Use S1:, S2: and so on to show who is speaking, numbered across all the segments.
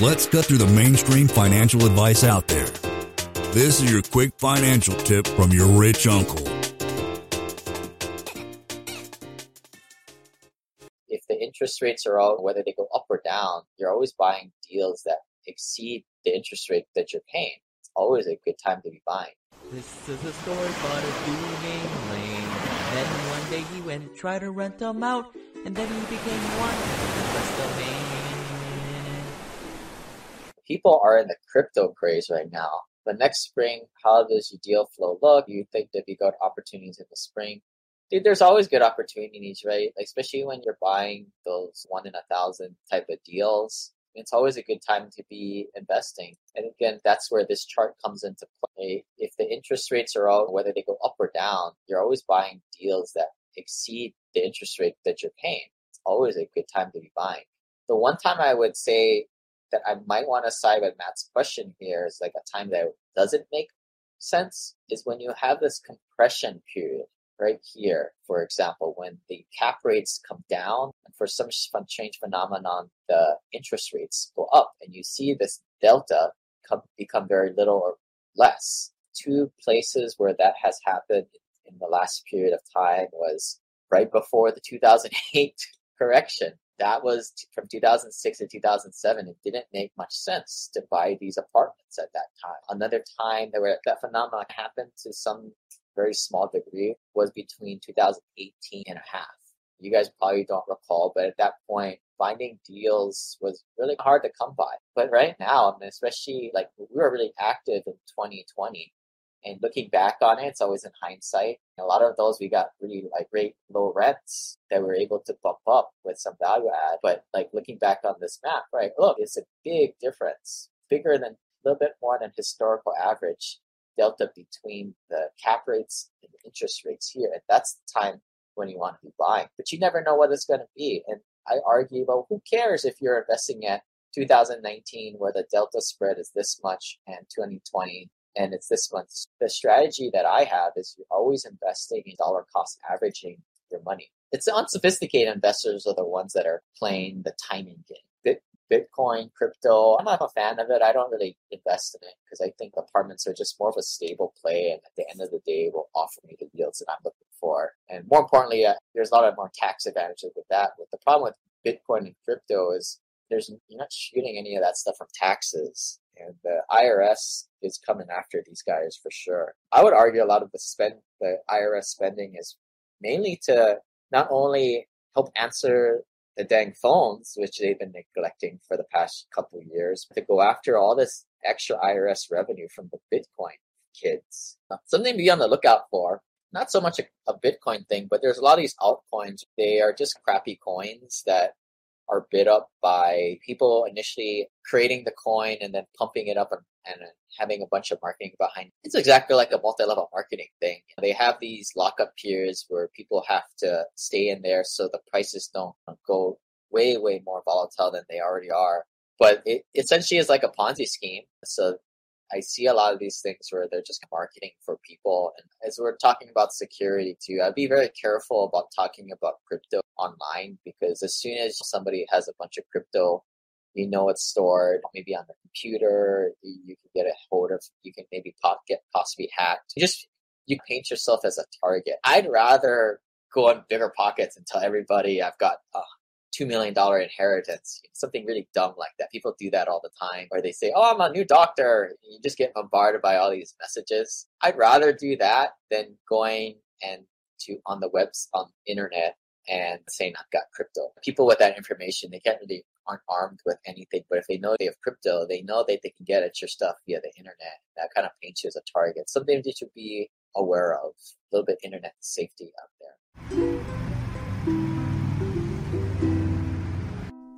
S1: Let's cut through the mainstream financial advice out there. This is your quick financial tip from your rich uncle.
S2: If the interest rates are all, whether they go up or down, you're always buying deals that exceed the interest rate that you're paying. It's always a good time to be buying.
S3: This is a story about a dude named Lane. Then one day he went and tried to rent them out, and then he became one of the best domain.
S2: People are in the crypto craze right now. But next spring, how does your deal flow look? You think there'd be good opportunities in the spring? Dude, there's always good opportunities, right? Like, especially when you're buying those one in a thousand type of deals. It's always a good time to be investing. And again, that's where this chart comes into play. If the interest rates are all, whether they go up or down, you're always buying deals that exceed the interest rate that you're paying. It's always a good time to be buying. The one time I would say that I might want to side with Matt's question here is like a time that doesn't make sense is when you have this compression period right here, for example, when the cap rates come down and for some change phenomenon, the interest rates go up and you see this delta come, become very little or less. Two places where that has happened in the last period of time was right before the 2008 correction that was from 2006 to 2007. It didn't make much sense to buy these apartments at that time. Another time that where that phenomenon happened to some very small degree was between 2018 and a half. You guys probably don't recall, but at that point, finding deals was really hard to come by. But right now, I mean, especially like we were really active in 2020 and looking back on it, it's always in hindsight. A lot of those we got really like great low rents that we're able to bump up with some value add. But like looking back on this map, right? Look, it's a big difference, bigger than a little bit more than historical average delta between the cap rates and the interest rates here. And that's the time when you want to be buying. But you never know what it's going to be. And I argue, well, who cares if you're investing at 2019 where the delta spread is this much and 2020 and it's this month. The strategy that I have is you're always investing in dollar cost averaging your money. It's unsophisticated investors are the ones that are playing the timing game. Bit, Bitcoin, crypto, I'm not a fan of it. I don't really invest in it because I think apartments are just more of a stable play and at the end of the day will offer me the yields that I'm looking for. And more importantly, uh, there's a lot of more tax advantages with that. But the problem with Bitcoin and crypto is there's you're not shooting any of that stuff from taxes and the IRS is coming after these guys for sure. I would argue a lot of the spend, the IRS spending is mainly to not only help answer the dang phones, which they've been neglecting for the past couple years, to go after all this extra IRS revenue from the Bitcoin kids. Something to be on the lookout for. Not so much a, a Bitcoin thing, but there's a lot of these altcoins. They are just crappy coins that are bid up by people initially creating the coin and then pumping it up and, and having a bunch of marketing behind it. It's exactly like a multi-level marketing thing. They have these lockup periods where people have to stay in there so the prices don't go way, way more volatile than they already are. But it essentially is like a Ponzi scheme. So I see a lot of these things where they're just marketing for people. And as we're talking about security too, I'd be very careful about talking about crypto online because as soon as somebody has a bunch of crypto, you know it's stored maybe on the computer. You can get a hold of. You can maybe pop, get possibly hacked. You just you paint yourself as a target. I'd rather go on BiggerPockets and tell everybody I've got uh, two million dollar inheritance, something really dumb like that. People do that all the time, or they say, "Oh, I'm a new doctor." You just get bombarded by all these messages. I'd rather do that than going and to on the webs on the internet and saying I've got crypto. People with that information, they can't really aren't armed with anything, but if they know they have crypto, they know that they can get at your stuff via the internet. That kind of paints you as a target. Something that you should be aware of. A little bit internet safety out there.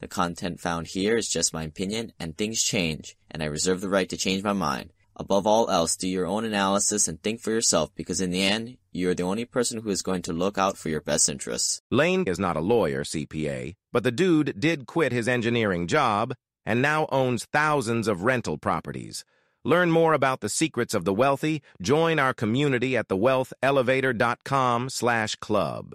S4: The content found here is just my opinion and things change and I reserve the right to change my mind. Above all else, do your own analysis and think for yourself because in the end, you are the only person who is going to look out for your best interests.
S5: Lane is not a lawyer, CPA, but the dude did quit his engineering job and now owns thousands of rental properties. Learn more about the secrets of the wealthy. Join our community at thewealthelevator.com slash club.